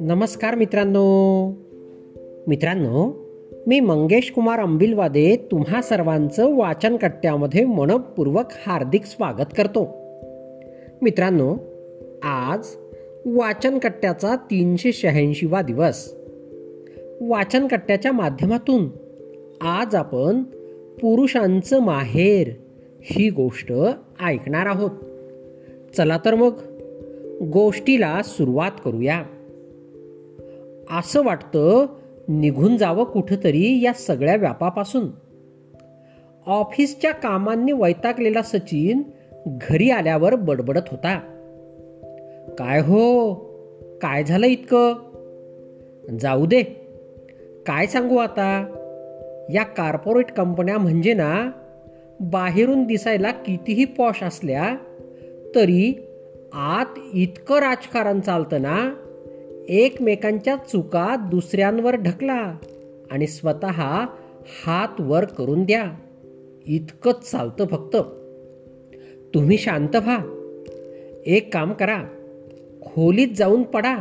नमस्कार मित्रांनो. मित्रांनो मी मंगेश कुमार अंबिलवादे तुम्हा सर्वांचं वाचनकट्ट्यामध्ये मनपूर्वक हार्दिक स्वागत करतो. मित्रांनो आज वाचनकट्ट्याचा तीनशे शहाऐंशीवा दिवस. वाचनकट्ट्याच्या माध्यमातून आज आपण पुरुषांचं माहेर ही गोष्ट ऐकणार आहोत. चला तर मग गोष्टीला सुरुवात करूया. असं वाटतं निघून जावं कुठंतरी या सगळ्या व्यापापासून. ऑफिसच्या कामांनी वैतागलेला सचिन घरी आल्यावर बडबडत होता. काय हो? काय झालं इतकं? जाऊ दे. काय सांगू आता? या कार्पोरेट कंपन्या म्हणजे ना बाहेरून दिसायला कितीही पॉश असल्या तरी आत इतकं राजकारण चालतं ना एकमेकांच्या चुका दुसऱ्यांवर ढकला आणि स्वत हात वर करून द्या. इतकंच चालतं फक्त. तुम्ही शांत व्हा. एक काम करा. खोलीत जाऊन पडा.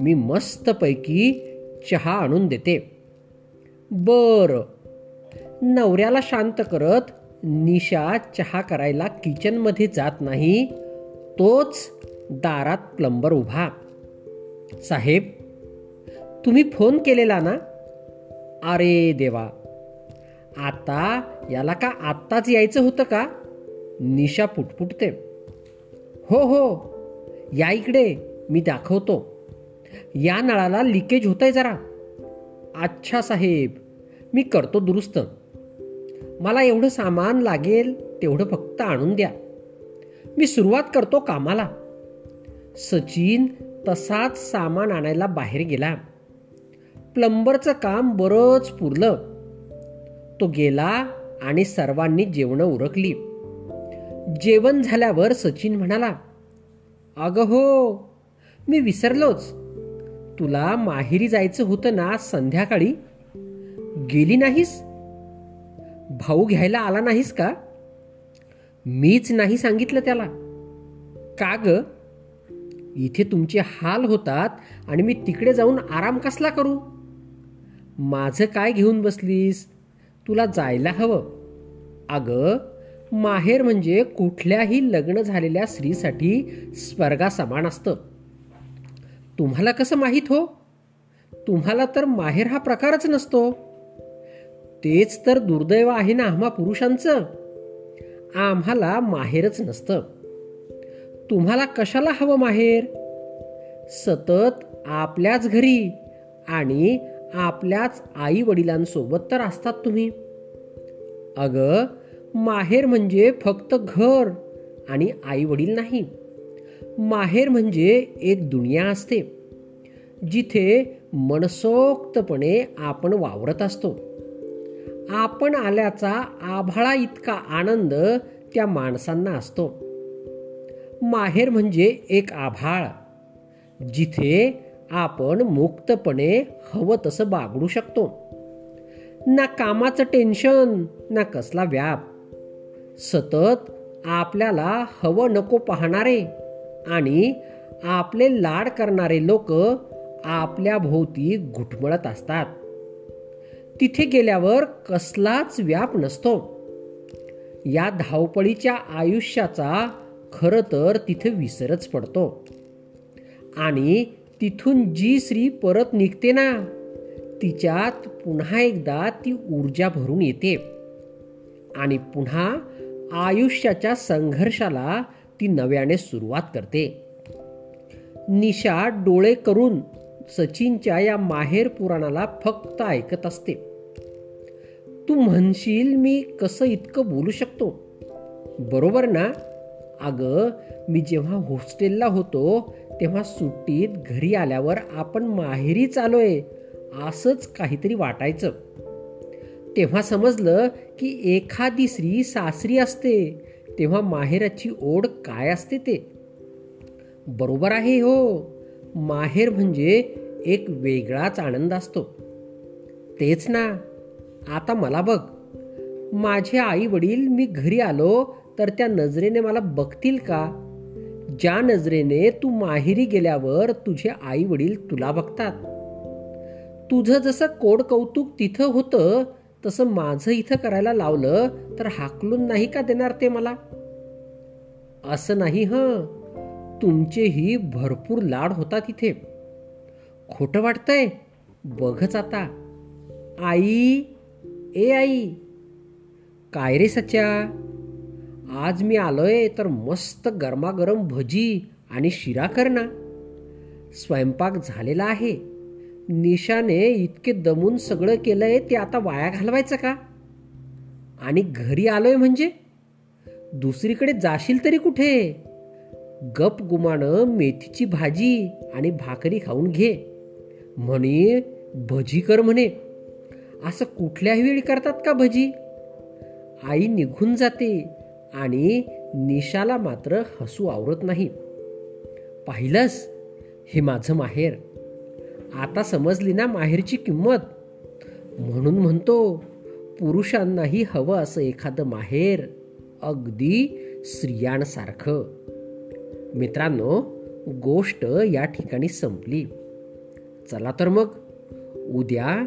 मी मस्तपैकी चहा आणून देते. बर. नवऱ्याला शांत करत निशा चहा करायला किचनमध्ये जात नाही तोच दारात प्लंबर उभा. साहेब तुम्ही फोन केलेला ना? अरे देवा आता याला का आत्ताच यायचं होतं का? निशा फुटफुटते हो हो या इकडे मी दाखवतो. या नळाला लिकेज होतंय आहे जरा. अच्छा साहेब मी करतो दुरुस्त. मला एवढं सामान लागेल तेवढं फक्त आणून द्या. मी सुरुवात करतो कामाला. सचिन तसाच सामान आणायला बाहेर गेला. प्लंबरचं काम बरंच पुरलं. तो गेला आणि सर्वांनी जेवणं उरकली. जेवण झाल्यावर सचिन म्हणाला अग हो मी विसरलोच. तुला माहेरी जायचं होतं ना संध्याकाळी? गेली नाहीस? भाऊ घ्यायला आला नाहीस का? मीच नाही सांगितलं त्याला. का ग? इथे तुमचे हाल होतात आणि मी तिकडे जाऊन आराम कसला करू? माझं काय घेऊन बसलीस? तुला जायला हवं. अग माहेर म्हणजे कुठल्याही लग्न झालेल्या स्त्रीसाठी स्वर्गासमान असतं. तुम्हाला कसं माहीत हो? तुम्हाला तर माहेर हा प्रकारच नसतो. तेच तर दुर्दैव आहे ना आम्हा पुरुषांचं? आम्हाला माहेरच नसतं. तुम्हाला कशाला हवं माहेर? सतत आपल्याच घरी आणि आपल्याच आई वडिलांसोबत तर असतात तुम्ही. अग माहेर म्हणजे फक्त घर आणि आई वडील नाही. माहेर म्हणजे एक दुनिया असते जिथे मनसोक्तपणे आपण वावरत असतो. आपण आल्याचा आभाळा इतका आनंद त्या माणसांना असतो. माहेर म्हणजे एक आभाळ. जिथे आपण मुक्तपणे हवं तसं बागडू शकतो. ना कामाचं टेन्शन ना कसला व्याप. सतत आपल्याला हवं नको पाहणारे आणि आपले लाड करणारे लोक आपल्या भोवती घुटमळत असतात. तिथे गेल्यावर कसलाच व्याप नसतो. या धावपळीच्या आयुष्याचा खर तर तिथे विसरच पडतो. आणि तिथून जी स्त्री परत निघते ना तिच्यात पुन्हा एकदा ती ऊर्जा भरून येते. आणि पुन्हा आयुष्याच्या संघर्षाला ती नव्याने सुरुवात करते. निशा डोळे करून सचिनच्या या माहेर पुराणाला फक्त ऐकत असते. तू म्हणशील मी कसं इतकं बोलू शकतो? बरोबर ना? अगं मी जेव्हा हॉस्टेलला होतो तेव्हा सुट्टीत घरी आल्यावर आपण माहेरीच आलो आहे असंच काहीतरी वाटायचं. तेव्हा समजलं की एखादी स्त्री सासरी असते तेव्हा माहेराची ओढ काय असते ते? बरोबर आहे हो. माहेर म्हणजे एक वेगळाच आनंद असतो. तेच ना. आता मला बघ. माझे आई वडील मी घरी आलो तर त्या नजरेने मला बघतील का? ज्या नजरेने तू माहेरी गेल्यावर तुझे आई वडील तुला बघतात. तुझं जसं कोड कौतुक तिथं होतं तसं माझं इथं करायला लावलं तर हाकलून नाही का देणार ते मला? असं नाही हं. तुमचेही भरपूर लाड होता इथे. खोटं वाटतंय? बघच आता. आई ए आई काय रे सच्या आज मी आलोय तर मस्त गरमागरम भजी आणि शिरा कर ना स्वयंपाक झालेला आहे. निशाने इतके दमून सगळं केलंय ते आता वाया घालवायचं का? आणि घरी आलोय म्हणजे? दुसरीकडे जाशील तरी कुठे? गप गुमानं मेथीची भाजी आणि भाकरी खाऊन घे. म्हणे भजी कर म्हणे. असं कुठल्याही वेळी करतात का भजी? आई निघून जाते आणि निशाला मात्र हसू आवरत नाही. पाहिलंस? हे माझं माहेर. आता समजली ना माहेरची किंमत? म्हणून म्हणतो पुरुषांनाही हवं असं एखादं माहेर. अगदी स्त्रियांसारखं. मित्रांनो गोष्ट या ठिकाणी संपली. चला तर मग उद्या